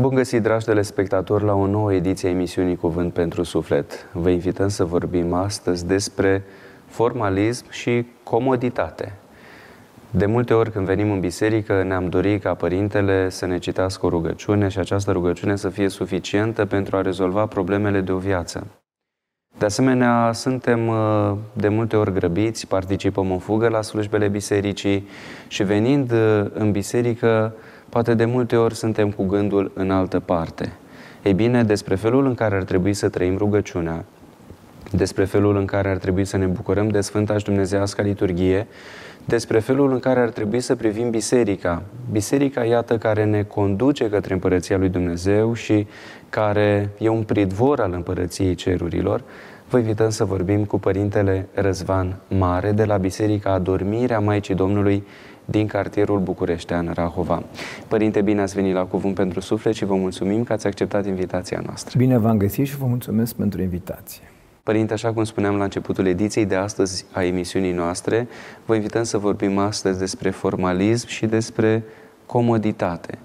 Bun găsit, dragi telespectatori, la o nouă ediție a emisiunii Cuvânt pentru Suflet. Vă invităm să vorbim astăzi despre formalism și comoditate. De multe ori când venim în biserică ne-am dorit ca părintele să ne citească o rugăciune și această rugăciune să fie suficientă pentru a rezolva problemele de o viață. De asemenea, suntem uh, de multe ori grăbiți, participăm în fugă la slujbele bisericii și venind uh, în biserică, poate de multe ori suntem cu gândul în altă parte. Ei bine, despre felul în care ar trebui să trăim rugăciunea, despre felul în care ar trebui să ne bucurăm de Sfânta și Dumnezească liturghie, despre felul în care ar trebui să privim biserica. Biserica, iată, care ne conduce către Împărăția lui Dumnezeu și care e un pridvor al Împărăției Cerurilor, vă invităm să vorbim cu Părintele Răzvan Mare de la Biserica Adormirea Maicii Domnului din cartierul bucureștean Rahova. Părinte, bine ați venit la Cuvânt pentru Suflet și vă mulțumim că ați acceptat invitația noastră. Bine v-am găsit și vă mulțumesc pentru invitație. Părinte, așa cum spuneam la începutul ediției de astăzi a emisiunii noastre, vă invităm să vorbim astăzi despre formalism și despre comoditate.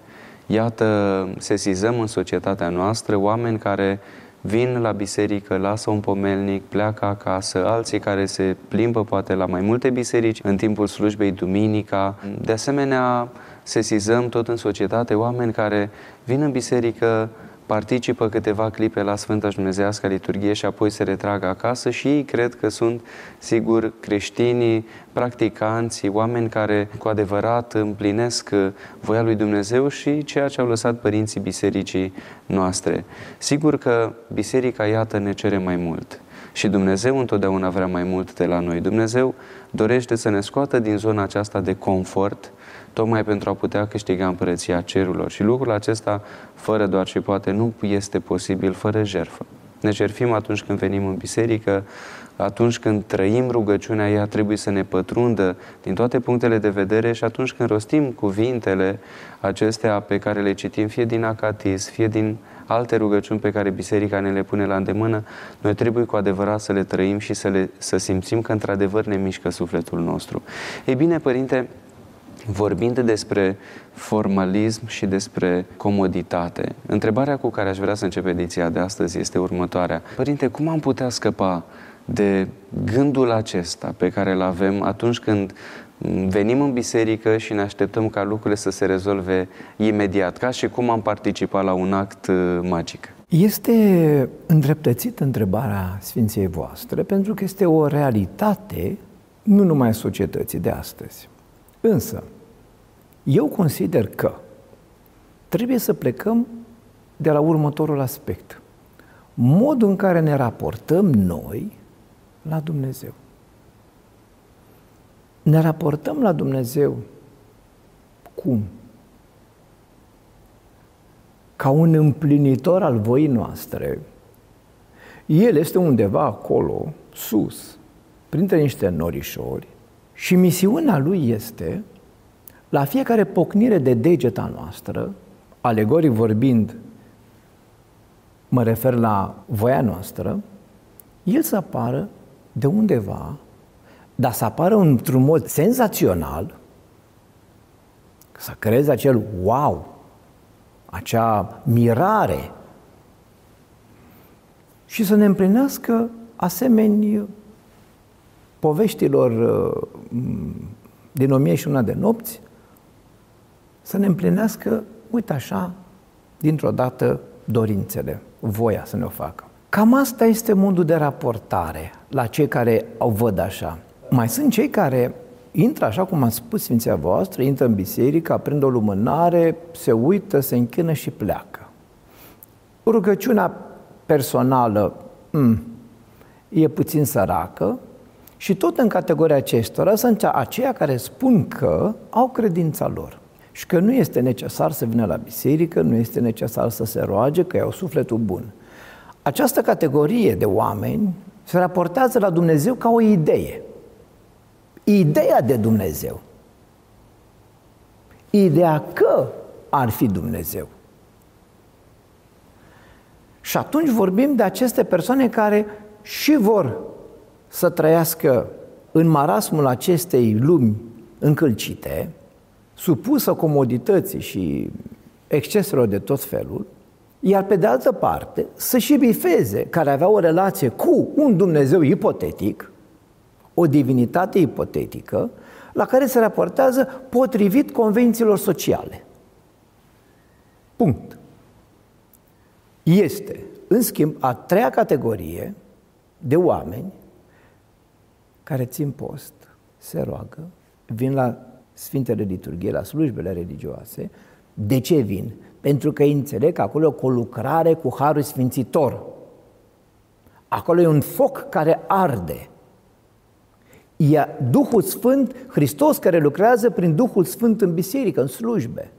Iată, sesizăm în societatea noastră oameni care vin la biserică, lasă un pomelnic, pleacă acasă, alții care se plimbă poate la mai multe biserici în timpul slujbei duminica. De asemenea, sesizăm tot în societate oameni care vin în biserică participă câteva clipe la Sfânta și Dumnezească liturghie și apoi se retragă acasă și ei cred că sunt, sigur, creștinii, practicanții, oameni care cu adevărat împlinesc voia lui Dumnezeu și ceea ce au lăsat părinții bisericii noastre. Sigur că biserica, iată, ne cere mai mult. Și Dumnezeu întotdeauna vrea mai mult de la noi. Dumnezeu dorește să ne scoată din zona aceasta de confort, tocmai pentru a putea câștiga împărăția cerurilor. Și lucrul acesta, fără doar și poate, nu este posibil fără jertfă. Ne jertfim atunci când venim în biserică, atunci când trăim rugăciunea, ea trebuie să ne pătrundă din toate punctele de vedere și atunci când rostim cuvintele acestea pe care le citim, fie din acatis, fie din alte rugăciuni pe care biserica ne le pune la îndemână, noi trebuie cu adevărat să le trăim și să, le, să simțim că într-adevăr ne mișcă sufletul nostru. Ei bine, Părinte, Vorbind despre formalism și despre comoditate, întrebarea cu care aș vrea să încep ediția de astăzi este următoarea. Părinte, cum am putea scăpa de gândul acesta pe care îl avem atunci când venim în biserică și ne așteptăm ca lucrurile să se rezolve imediat, ca și cum am participat la un act uh, magic? Este îndreptățit întrebarea Sfinției voastre, pentru că este o realitate nu numai a societății de astăzi. Însă, eu consider că trebuie să plecăm de la următorul aspect. Modul în care ne raportăm noi la Dumnezeu. Ne raportăm la Dumnezeu cum? Ca un împlinitor al voii noastre. El este undeva acolo, sus, printre niște norișori, și misiunea lui este, la fiecare pocnire de degeta noastră, alegoric vorbind, mă refer la voia noastră, el să apară de undeva, dar să apară într-un mod senzațional, să creeze acel wow, acea mirare și să ne împlinească asemeni poveștilor uh, din o mie și una de nopți, să ne împlinească, uite așa, dintr-o dată dorințele, voia să ne o facă. Cam asta este modul de raportare la cei care au văd așa. Mai sunt cei care intră, așa cum a spus Sfinția voastră, intră în biserică, aprind o lumânare, se uită, se închină și pleacă. Rugăciunea personală mm, e puțin săracă, și tot în categoria acestora sunt aceia care spun că au credința lor și că nu este necesar să vină la biserică, nu este necesar să se roage, că au sufletul bun. Această categorie de oameni se raportează la Dumnezeu ca o idee. Ideea de Dumnezeu. Ideea că ar fi Dumnezeu. Și atunci vorbim de aceste persoane care și vor să trăiască în marasmul acestei lumi încălcite, supusă comodității și exceselor de tot felul, iar pe de altă parte să și bifeze, care avea o relație cu un Dumnezeu ipotetic, o divinitate ipotetică, la care se raportează potrivit convențiilor sociale. Punct. Este, în schimb, a treia categorie de oameni care țin post, se roagă, vin la Sfintele Liturghie, la slujbele religioase. De ce vin? Pentru că înțeleg că acolo e o lucrare cu Harul Sfințitor. Acolo e un foc care arde. E Duhul Sfânt, Hristos care lucrează prin Duhul Sfânt în biserică, în slujbe.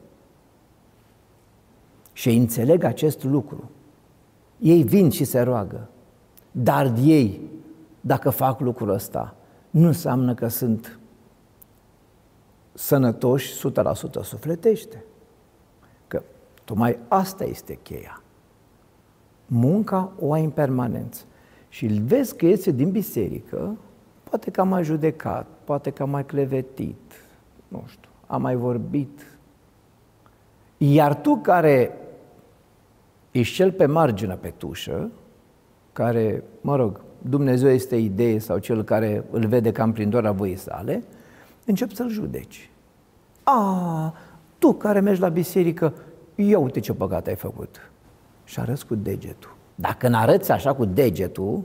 Și înțeleg acest lucru. Ei vin și se roagă. Dar ei, dacă fac lucrul ăsta, nu înseamnă că sunt sănătoși 100% sufletește. Că tocmai asta este cheia. Munca o ai în permanență. Și îl vezi că iese din biserică, poate că a mai judecat, poate că a mai clevetit, nu știu, a mai vorbit. Iar tu care ești cel pe marginea pe tușă, care, mă rog, Dumnezeu este idee sau cel care îl vede cam prin doar a voii sale, încep să-l judeci. A, tu care mergi la biserică, ia uite ce păcat ai făcut. Și arăți cu degetul. Dacă nu arăți așa cu degetul,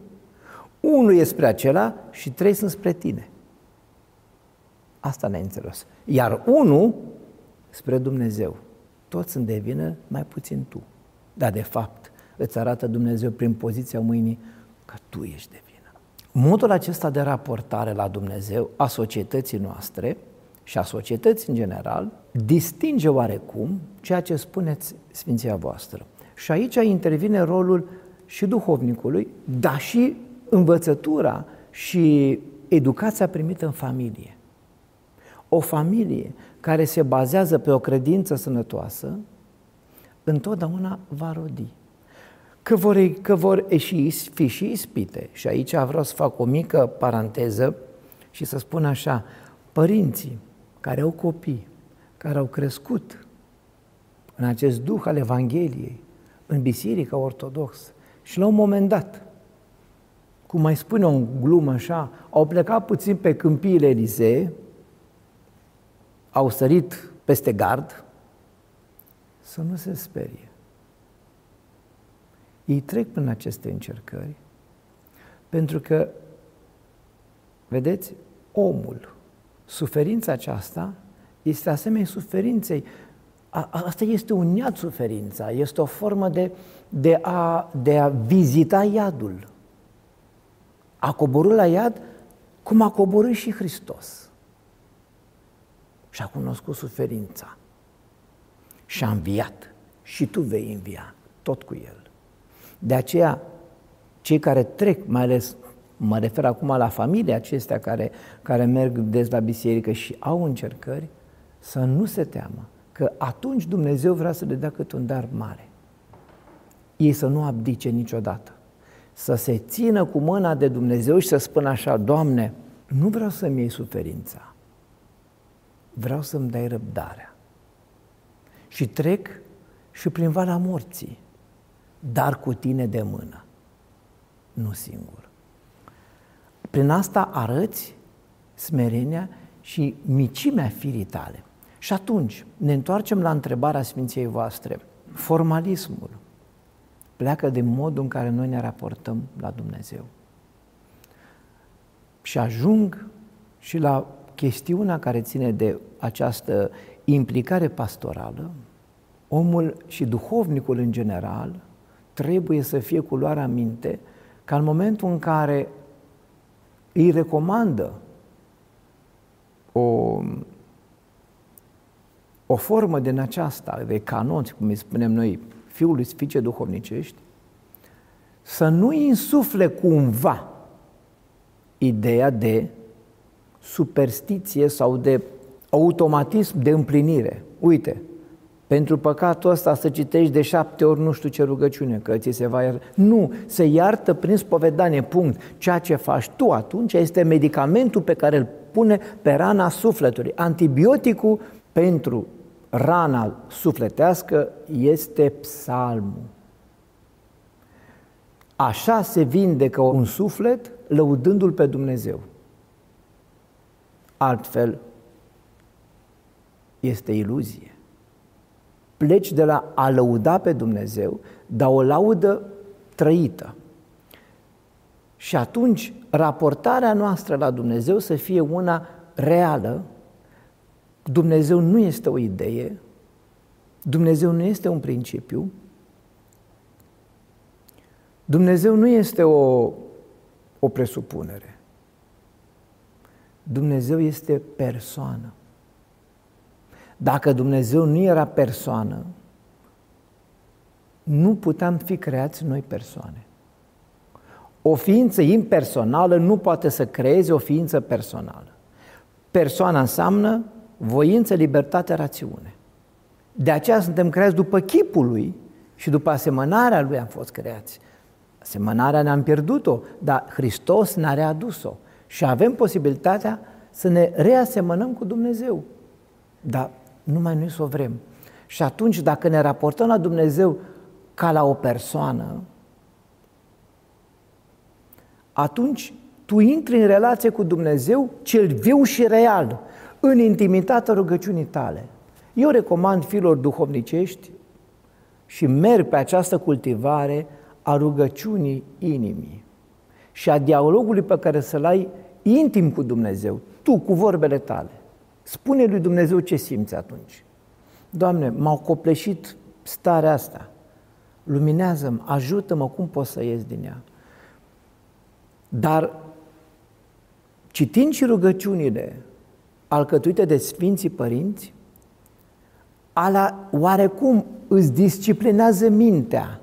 unul e spre acela și trei sunt spre tine. Asta ne-ai înțeles. Iar unul spre Dumnezeu. Toți sunt de vină, mai puțin tu. Dar de fapt îți arată Dumnezeu prin poziția mâinii că tu ești de vină. Modul acesta de raportare la Dumnezeu a societății noastre și a societății în general distinge oarecum ceea ce spuneți Sfinția voastră. Și aici intervine rolul și duhovnicului, dar și învățătura și educația primită în familie. O familie care se bazează pe o credință sănătoasă, întotdeauna va rodi. Că vor, că vor ieși, fi și ispite. Și aici vreau să fac o mică paranteză și să spun așa, părinții care au copii, care au crescut în acest duh al Evangheliei, în Biserica Ortodoxă și la un moment dat, cum mai spune o glumă așa, au plecat puțin pe câmpiile Elisee, au sărit peste gard, să nu se sperie. Ei trec prin aceste încercări pentru că, vedeți, omul, suferința aceasta este asemenea suferinței. A, asta este un iad suferința, este o formă de, de, a, de a vizita iadul. A coborât la iad cum a coborât și Hristos. Și a cunoscut suferința. Și a înviat. Și tu vei învia, tot cu El. De aceea, cei care trec, mai ales mă refer acum la familia acestea care, care merg des la biserică și au încercări, să nu se teamă, că atunci Dumnezeu vrea să le dea cât un dar mare. Ei să nu abdice niciodată, să se țină cu mâna de Dumnezeu și să spună așa, Doamne, nu vreau să-mi iei suferința, vreau să-mi dai răbdarea. Și trec și prin vala morții dar cu tine de mână, nu singur. Prin asta arăți smerenia și micimea firii tale. Și atunci ne întoarcem la întrebarea Sfinției voastre. Formalismul pleacă de modul în care noi ne raportăm la Dumnezeu. Și ajung și la chestiunea care ține de această implicare pastorală, omul și duhovnicul în general trebuie să fie cu luarea minte ca în momentul în care îi recomandă o, o formă din aceasta, de canon, cum îi spunem noi, fiului fiice duhovnicești, să nu insufle cumva ideea de superstiție sau de automatism de împlinire. Uite, pentru păcatul ăsta să citești de șapte ori nu știu ce rugăciune, că ți se va ierta. Nu, se iartă prin spovedanie, punct. Ceea ce faci tu atunci este medicamentul pe care îl pune pe rana sufletului. Antibioticul pentru rana sufletească este psalmul. Așa se vindecă un suflet lăudându-L pe Dumnezeu. Altfel, este iluzie. Pleci de la a lăuda pe Dumnezeu, dar o laudă trăită. Și atunci raportarea noastră la Dumnezeu să fie una reală. Dumnezeu nu este o idee, Dumnezeu nu este un principiu, Dumnezeu nu este o, o presupunere. Dumnezeu este persoană. Dacă Dumnezeu nu era persoană, nu puteam fi creați noi persoane. O ființă impersonală nu poate să creeze o ființă personală. Persoana înseamnă voință, libertate, rațiune. De aceea suntem creați după chipul lui și după asemănarea lui am fost creați. Asemănarea ne-am pierdut-o, dar Hristos ne-a readus-o și avem posibilitatea să ne reasemănăm cu Dumnezeu. Dar numai noi să o vrem. Și atunci, dacă ne raportăm la Dumnezeu ca la o persoană, atunci tu intri în relație cu Dumnezeu cel viu și real, în intimitatea rugăciunii tale. Eu recomand fiilor duhovnicești și merg pe această cultivare a rugăciunii inimii și a dialogului pe care să-l ai intim cu Dumnezeu, tu cu vorbele tale. Spune lui Dumnezeu ce simți atunci. Doamne, m-au copleșit starea asta. Luminează-mă, ajută-mă cum pot să ies din ea. Dar citind și rugăciunile alcătuite de Sfinții Părinți, ala oarecum îți disciplinează mintea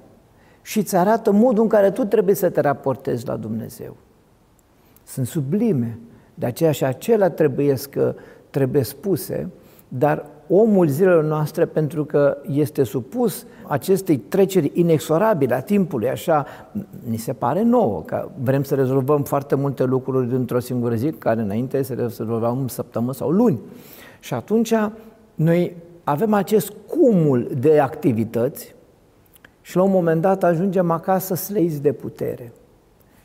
și îți arată modul în care tu trebuie să te raportezi la Dumnezeu. Sunt sublime, de aceea și acelea trebuie, că, trebuie spuse, dar omul zilelor noastre, pentru că este supus acestei treceri inexorabile a timpului, așa, ni se pare nouă, că vrem să rezolvăm foarte multe lucruri dintr-o singură zi, care înainte se rezolvau săptămâni sau luni. Și atunci noi avem acest cumul de activități și la un moment dat ajungem acasă sleiți de putere.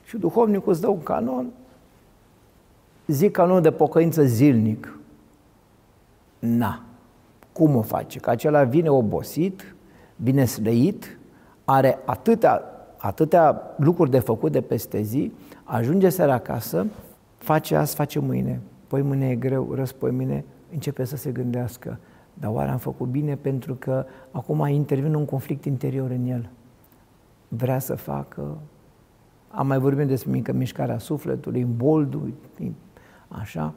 Și duhovnicul îți dă un canon, zic canon de pocăință zilnic. Na, cum o face? Că acela vine obosit, vine slăit, are atâtea, atâtea lucruri de făcut de peste zi, ajunge seara acasă, face azi, face mâine, poi mâine e greu, răspoi mâine, începe să se gândească, dar oare am făcut bine pentru că acum intervine un conflict interior în el. Vrea să facă, am mai vorbit despre mică mișcarea sufletului, boldul, așa,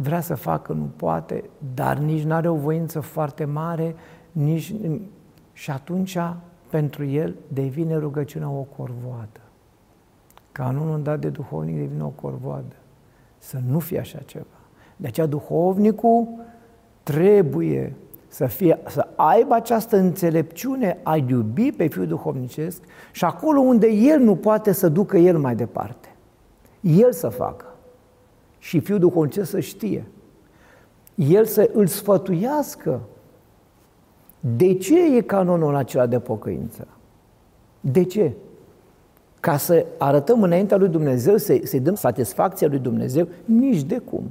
vrea să facă, nu poate, dar nici nu are o voință foarte mare, nici... și atunci pentru el devine rugăciunea o corvoadă. Canonul dat de duhovnic devine o corvoadă. Să nu fie așa ceva. De aceea duhovnicul trebuie să, fie, să aibă această înțelepciune a iubi pe fiul duhovnicesc și acolo unde el nu poate să ducă el mai departe. El să facă și fiul duhovnicesc să știe. El să îl sfătuiască. De ce e canonul acela de pocăință? De ce? Ca să arătăm înaintea lui Dumnezeu, să, să-i dăm satisfacția lui Dumnezeu, nici de cum.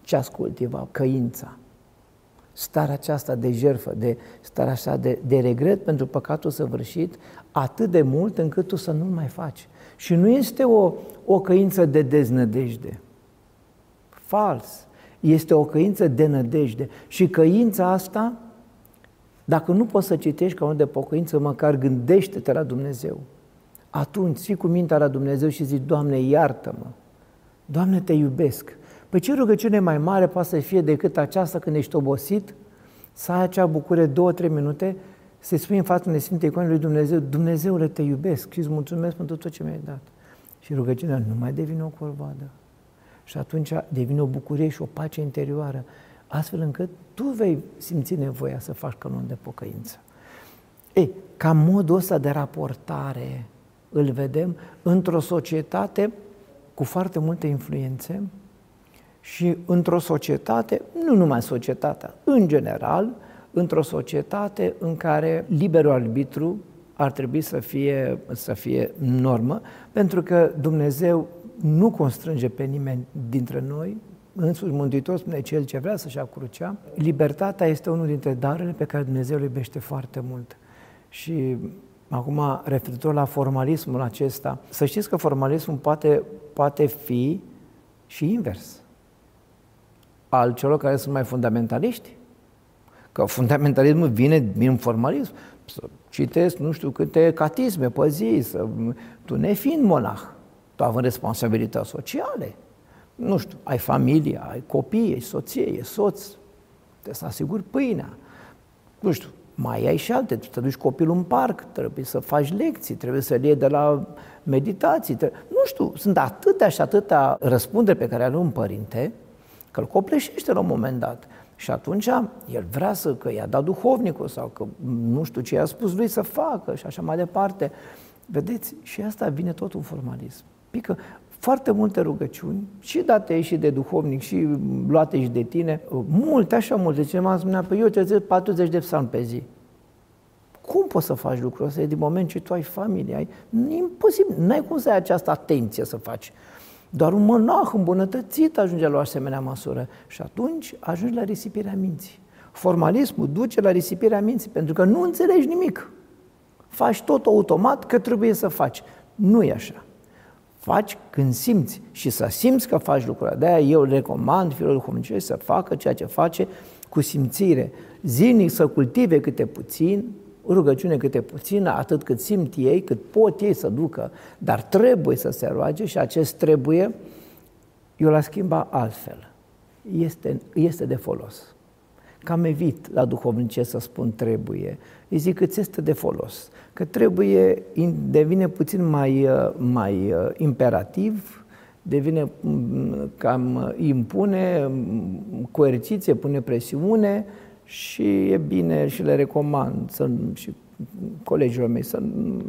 Ce ați cultiva? Căința. Starea aceasta de jerfă, de starea așa de, de regret pentru păcatul săvârșit, atât de mult încât tu să nu-l mai faci. Și nu este o, o căință de deznădejde. Fals. Este o căință de nădejde. Și căința asta, dacă nu poți să citești ca un de pocăință, măcar gândește-te la Dumnezeu. Atunci fii cu mintea la Dumnezeu și zici, Doamne, iartă-mă. Doamne, te iubesc. Păi ce rugăciune mai mare poate să fie decât aceasta când ești obosit, să ai acea bucurie două, trei minute, să-i spui în fața unei Sfinte Icoane lui Dumnezeu, Dumnezeule, te iubesc și îți mulțumesc pentru tot ce mi-ai dat. Și rugăciunea nu mai devine o corvadă. Și atunci devine o bucurie și o pace interioară, astfel încât tu vei simți nevoia să faci canon de pocăință. Ei, ca modul ăsta de raportare îl vedem într-o societate cu foarte multe influențe și într-o societate, nu numai societatea, în general, într-o societate în care liberul arbitru ar trebui să fie, să fie normă, pentru că Dumnezeu nu constrânge pe nimeni dintre noi, însuși Mântuitor spune cel ce vrea să-și crucea. Libertatea este unul dintre darurile pe care Dumnezeu le iubește foarte mult. Și acum, referitor la formalismul acesta, să știți că formalismul poate, poate fi și invers al celor care sunt mai fundamentaliști. Că fundamentalismul vine din formalism. Să citesc nu știu câte catisme pe zi, să, tu nefiind monah, tu având responsabilități sociale, nu știu, ai familie, ai copii, ai soție, ai soț, trebuie să asiguri pâinea, nu știu, mai ai și alte, tu te duci copilul în parc, trebuie să faci lecții, trebuie să-l iei de la meditații, trebuie... nu știu, sunt atâtea și atâtea răspunderi pe care are un părinte, că îl copleșește la un moment dat. Și atunci el vrea să, că i-a dat duhovnicul sau că nu știu ce i-a spus lui să facă și așa mai departe. Vedeți, și asta vine tot un formalism. Pică foarte multe rugăciuni, și date și de duhovnic, și luate și de tine, multe, așa multe. Cineva îmi spunea, păi eu te 40 de psalmi pe zi. Cum poți să faci lucrul ăsta din moment ce tu ai familie? Ai... Imposibil, n-ai cum să ai această atenție să faci. Doar un monah îmbunătățit ajunge la o asemenea măsură și atunci ajungi la risipirea minții. Formalismul duce la risipirea minții pentru că nu înțelegi nimic. Faci tot automat că trebuie să faci. Nu e așa. Faci când simți și să simți că faci lucrurile. De-aia eu recomand fiilor duhovnicești să facă ceea ce face cu simțire. Zilnic să cultive câte puțin, rugăciune câte puțină, atât cât simt ei, cât pot ei să ducă, dar trebuie să se roage și acest trebuie, eu l-a schimba altfel. Este, este de folos. Cam evit la duhovnice să spun trebuie. Îi zic că ți este de folos. Că trebuie devine puțin mai, mai uh, imperativ, devine mm, cam impune, mm, coerciție, pune presiune, și e bine și le recomand să, și colegilor mei să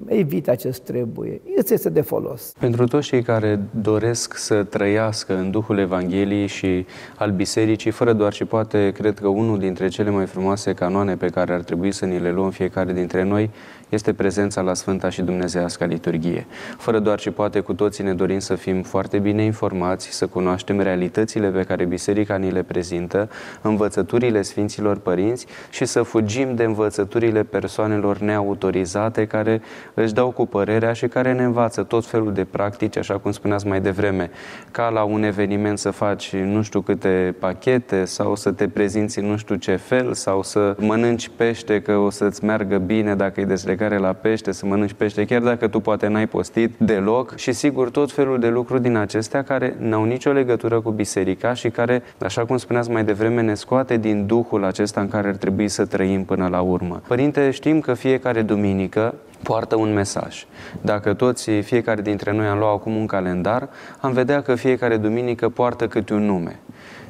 evite acest trebuie. Îți este de folos. Pentru toți cei care doresc să trăiască în Duhul Evangheliei și al Bisericii, fără doar și poate, cred că unul dintre cele mai frumoase canoane pe care ar trebui să ni le luăm fiecare dintre noi este prezența la Sfânta și Dumnezeiasca liturghie. Fără doar și poate cu toții ne dorim să fim foarte bine informați, să cunoaștem realitățile pe care Biserica ni le prezintă, învățăturile Sfinților Părinți și să fugim de învățăturile persoanelor neautorizate care își dau cu părerea și care ne învață tot felul de practici, așa cum spuneați mai devreme, ca la un eveniment să faci nu știu câte pachete sau să te prezinți în nu știu ce fel sau să mănânci pește că o să-ți meargă bine dacă e deslegare la pește, să mănânci pește, chiar dacă tu poate n-ai postit deloc și sigur tot felul de lucruri din acestea care n-au nicio legătură cu biserica și care, așa cum spuneați mai devreme, ne scoate din duhul acesta în care ar trebui să trăim până la urmă. Părinte, știm că fie fiecare duminică poartă un mesaj. Dacă toți, fiecare dintre noi am luat acum un calendar, am vedea că fiecare duminică poartă câte un nume.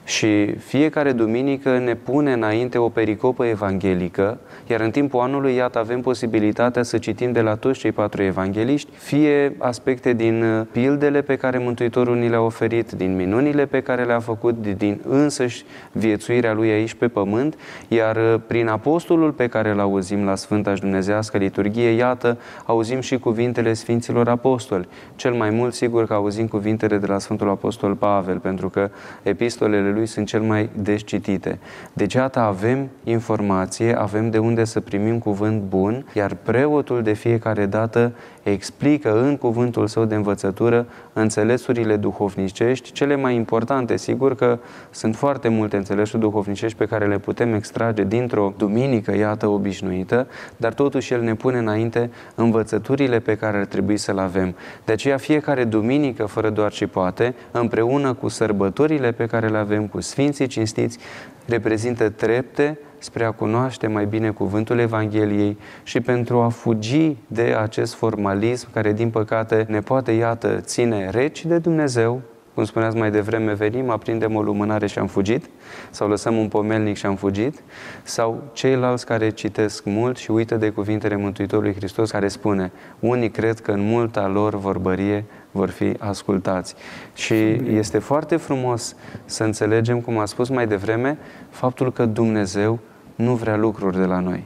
Și fiecare duminică ne pune înainte o pericopă evanghelică, iar în timpul anului, iată, avem posibilitatea să citim de la toți cei patru evangeliști, fie aspecte din uh, pildele pe care Mântuitorul ni le-a oferit, din minunile pe care le-a făcut, din însăși viețuirea lui aici pe pământ, iar uh, prin apostolul pe care îl auzim la Sfânta și Dumnezească liturghie, iată, auzim și cuvintele Sfinților Apostoli. Cel mai mult, sigur că auzim cuvintele de la Sfântul Apostol Pavel, pentru că epistolele lui lui sunt cel mai des citite. Deci, iată, avem informație, avem de unde să primim cuvânt bun, iar preotul de fiecare dată explică în cuvântul său de învățătură înțelesurile duhovnicești, cele mai importante, sigur că sunt foarte multe înțelesuri duhovnicești pe care le putem extrage dintr-o duminică, iată, obișnuită, dar totuși el ne pune înainte învățăturile pe care ar trebui să le avem. De aceea fiecare duminică, fără doar și poate, împreună cu sărbătorile pe care le avem, cu Sfinții cinstiți, reprezintă trepte spre a cunoaște mai bine cuvântul Evangheliei și pentru a fugi de acest formalism care, din păcate, ne poate, iată, ține reci de Dumnezeu, cum spuneați mai devreme, venim, aprindem o lumânare și am fugit, sau lăsăm un pomelnic și am fugit, sau ceilalți care citesc mult și uită de cuvintele Mântuitorului Hristos, care spune, unii cred că în multa lor vorbărie vor fi ascultați. Și este foarte frumos să înțelegem, cum a spus mai devreme, faptul că Dumnezeu nu vrea lucruri de la noi.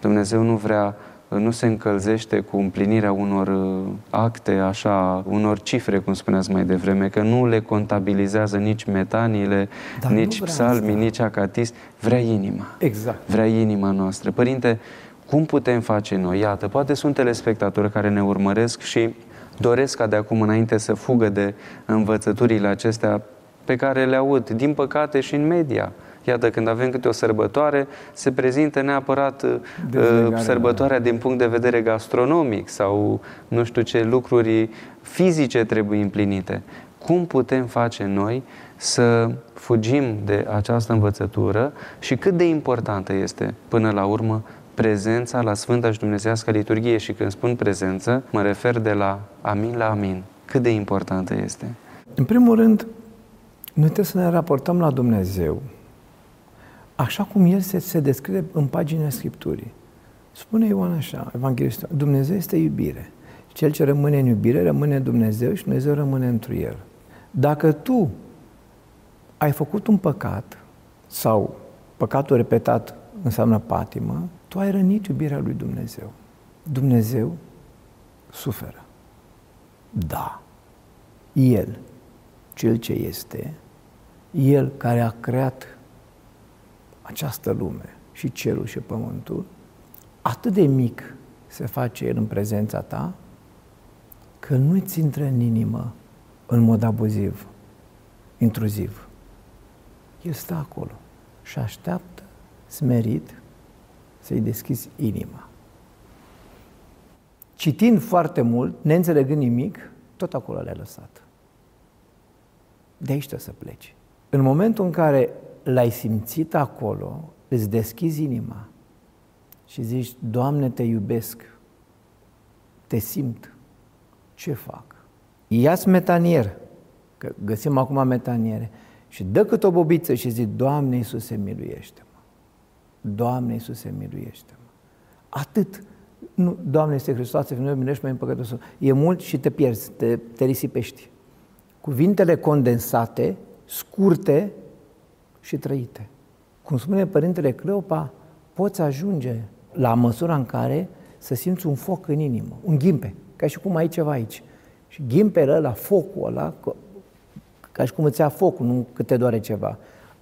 Dumnezeu nu vrea nu se încălzește cu împlinirea unor uh, acte, așa, unor cifre, cum spuneați mai devreme, că nu le contabilizează nici metaniile, Dar nici psalmii, asta. nici acatist, vrea inima. Exact. Vrea inima noastră. Părinte, cum putem face noi? Iată, poate sunt telespectatori care ne urmăresc și doresc ca de acum înainte să fugă de învățăturile acestea pe care le aud, din păcate, și în media. Iată, când avem câte o sărbătoare, se prezintă neapărat uh, Dezlegarea, sărbătoarea da. din punct de vedere gastronomic sau nu știu ce lucruri fizice trebuie împlinite. Cum putem face noi să fugim de această învățătură și cât de importantă este, până la urmă, prezența la Sfânta și Dumnezească Liturghie. Și când spun prezență, mă refer de la amin la amin. Cât de importantă este? În primul rând, noi trebuie să ne raportăm la Dumnezeu așa cum El se, se descrie în paginile Scripturii. Spune Ioan așa, Evanghelistul, Dumnezeu este iubire. Cel ce rămâne în iubire rămâne în Dumnezeu și Dumnezeu rămâne într El. Dacă tu ai făcut un păcat sau păcatul repetat înseamnă patimă, tu ai rănit iubirea lui Dumnezeu. Dumnezeu suferă. Da. El, cel ce este, El care a creat această lume și cerul și pământul, atât de mic se face El în prezența ta, că nu-ți intră în inimă în mod abuziv, intruziv. El stă acolo și așteaptă, smerit, să-i deschizi inima. Citind foarte mult, neînțelegând nimic, tot acolo le-a lăsat. De aici să pleci. În momentul în care l-ai simțit acolo, îți deschizi inima și zici, Doamne, te iubesc, te simt, ce fac? Ia-ți metanier, că găsim acum metaniere, și dă cât o bobiță și zici, Doamne Iisuse, miluiește-mă. Doamne Iisuse, miluiește-mă. Atât. Nu, Doamne este Hristos, să fie miluiește-mă în păcătosul. E mult și te pierzi, te, te risipești. Cuvintele condensate, scurte, și trăite. Cum spune Părintele Cleopa, poți ajunge la măsura în care să simți un foc în inimă, un ghimpe, ca și cum ai ceva aici. Și ghimpele ăla, focul ăla, ca și cum îți ia focul, nu că te doare ceva,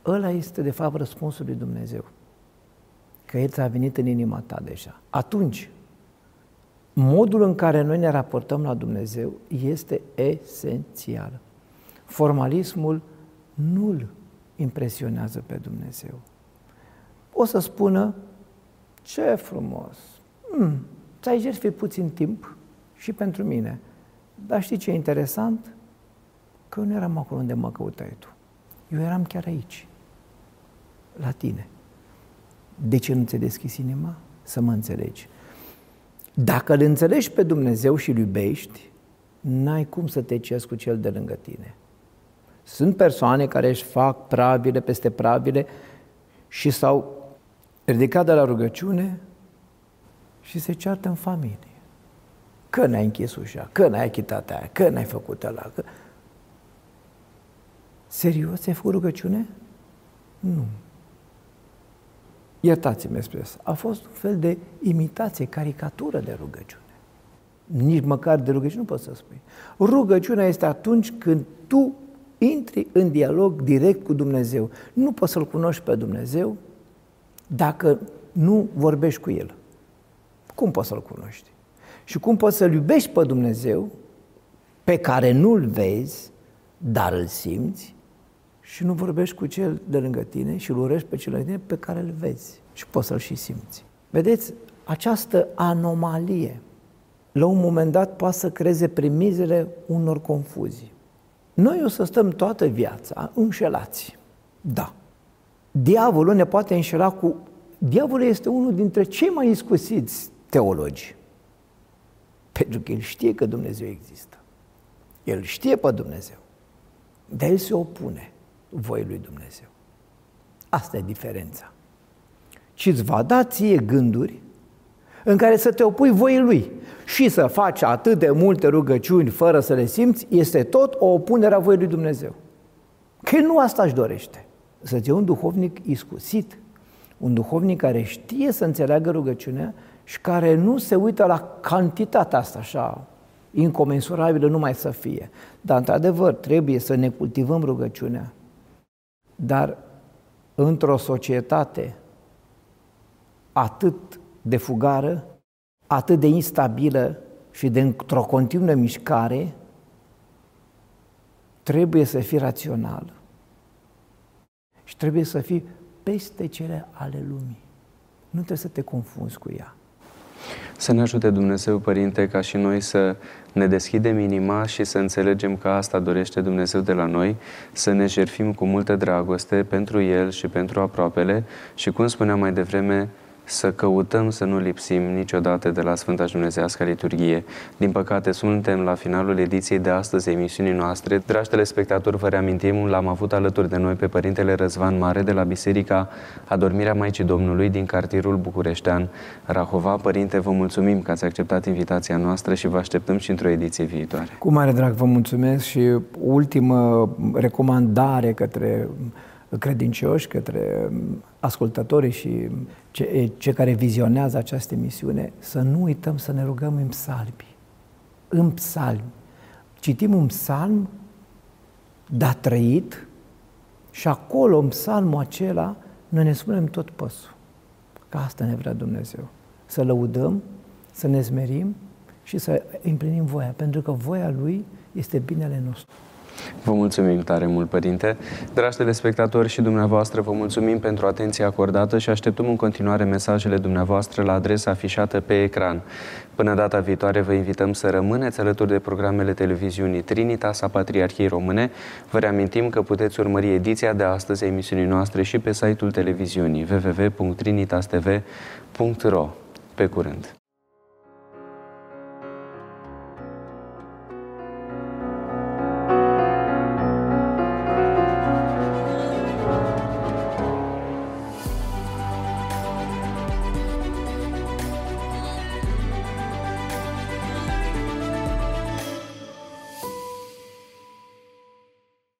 ăla este de fapt răspunsul lui Dumnezeu. Că El ți-a venit în inima ta deja. Atunci, modul în care noi ne raportăm la Dumnezeu este esențial. Formalismul nu-l impresionează pe Dumnezeu. O să spună, ce frumos, mm, ți-ai jertfit puțin timp și pentru mine. Dar știi ce e interesant? Că eu nu eram acolo unde mă căutai tu. Eu eram chiar aici, la tine. De ce nu ți-ai deschis inima? Să mă înțelegi. Dacă îl înțelegi pe Dumnezeu și îl iubești, n-ai cum să te cerți cu cel de lângă tine. Sunt persoane care își fac pravile peste pravile și s-au ridicat de la rugăciune și se ceartă în familie. Că n-ai închis ușa, că n-ai achitat aia, că n-ai făcut ăla. Că... Serios, ai făcut rugăciune? Nu. Iertați-mi spres. A fost un fel de imitație, caricatură de rugăciune. Nici măcar de rugăciune nu poți să spui. Rugăciunea este atunci când tu intri în dialog direct cu Dumnezeu. Nu poți să-L cunoști pe Dumnezeu dacă nu vorbești cu El. Cum poți să-L cunoști? Și cum poți să-L iubești pe Dumnezeu pe care nu-L vezi, dar îl simți și nu vorbești cu cel de lângă tine și îl urești pe cel de lângă tine pe care îl vezi și poți să-l și simți. Vedeți, această anomalie la un moment dat poate să creeze primizele unor confuzii. Noi o să stăm toată viața înșelați. Da. Diavolul ne poate înșela cu... Diavolul este unul dintre cei mai iscusiți teologi. Pentru că el știe că Dumnezeu există. El știe pe Dumnezeu. Dar el se opune voii lui Dumnezeu. Asta e diferența. Și îți va da ție gânduri în care să te opui voii lui și să faci atât de multe rugăciuni fără să le simți, este tot o opunere a voii lui Dumnezeu. Că nu asta își dorește. Să fie un duhovnic iscusit, Un duhovnic care știe să înțeleagă rugăciunea și care nu se uită la cantitatea asta așa incomensurabilă numai să fie. Dar, într-adevăr, trebuie să ne cultivăm rugăciunea. Dar într-o societate atât de fugară, atât de instabilă și de într-o continuă mișcare, trebuie să fii rațional. Și trebuie să fii peste cele ale lumii. Nu trebuie să te confunzi cu ea. Să ne ajute Dumnezeu, Părinte, ca și noi să ne deschidem inima și să înțelegem că asta dorește Dumnezeu de la noi, să ne jerfim cu multă dragoste pentru El și pentru aproapele și, cum spuneam mai devreme, să căutăm să nu lipsim niciodată de la Sfânta și Dumnezească Liturghie. Din păcate, suntem la finalul ediției de astăzi emisiunii noastre. Dragi telespectatori, vă reamintim, l-am avut alături de noi pe Părintele Răzvan Mare de la Biserica Adormirea Maicii Domnului din cartierul bucureștean Rahova. Părinte, vă mulțumim că ați acceptat invitația noastră și vă așteptăm și într-o ediție viitoare. Cu mare drag vă mulțumesc și ultimă recomandare către credincioși, către ascultătorii și cei ce care vizionează această emisiune, să nu uităm să ne rugăm în psalmi. În psalmi. Citim un psalm, da trăit, și acolo, în psalmul acela, noi ne spunem tot păsul. Că asta ne vrea Dumnezeu. Să lăudăm, să ne zmerim și să împlinim voia, pentru că voia Lui este binele nostru. Vă mulțumim tare mult, Părinte. Dragi telespectatori și dumneavoastră, vă mulțumim pentru atenția acordată și așteptăm în continuare mesajele dumneavoastră la adresa afișată pe ecran. Până data viitoare, vă invităm să rămâneți alături de programele televiziunii Trinitas a Patriarhiei Române. Vă reamintim că puteți urmări ediția de astăzi a emisiunii noastre și pe site-ul televiziunii www.trinitastv.ro. Pe curând!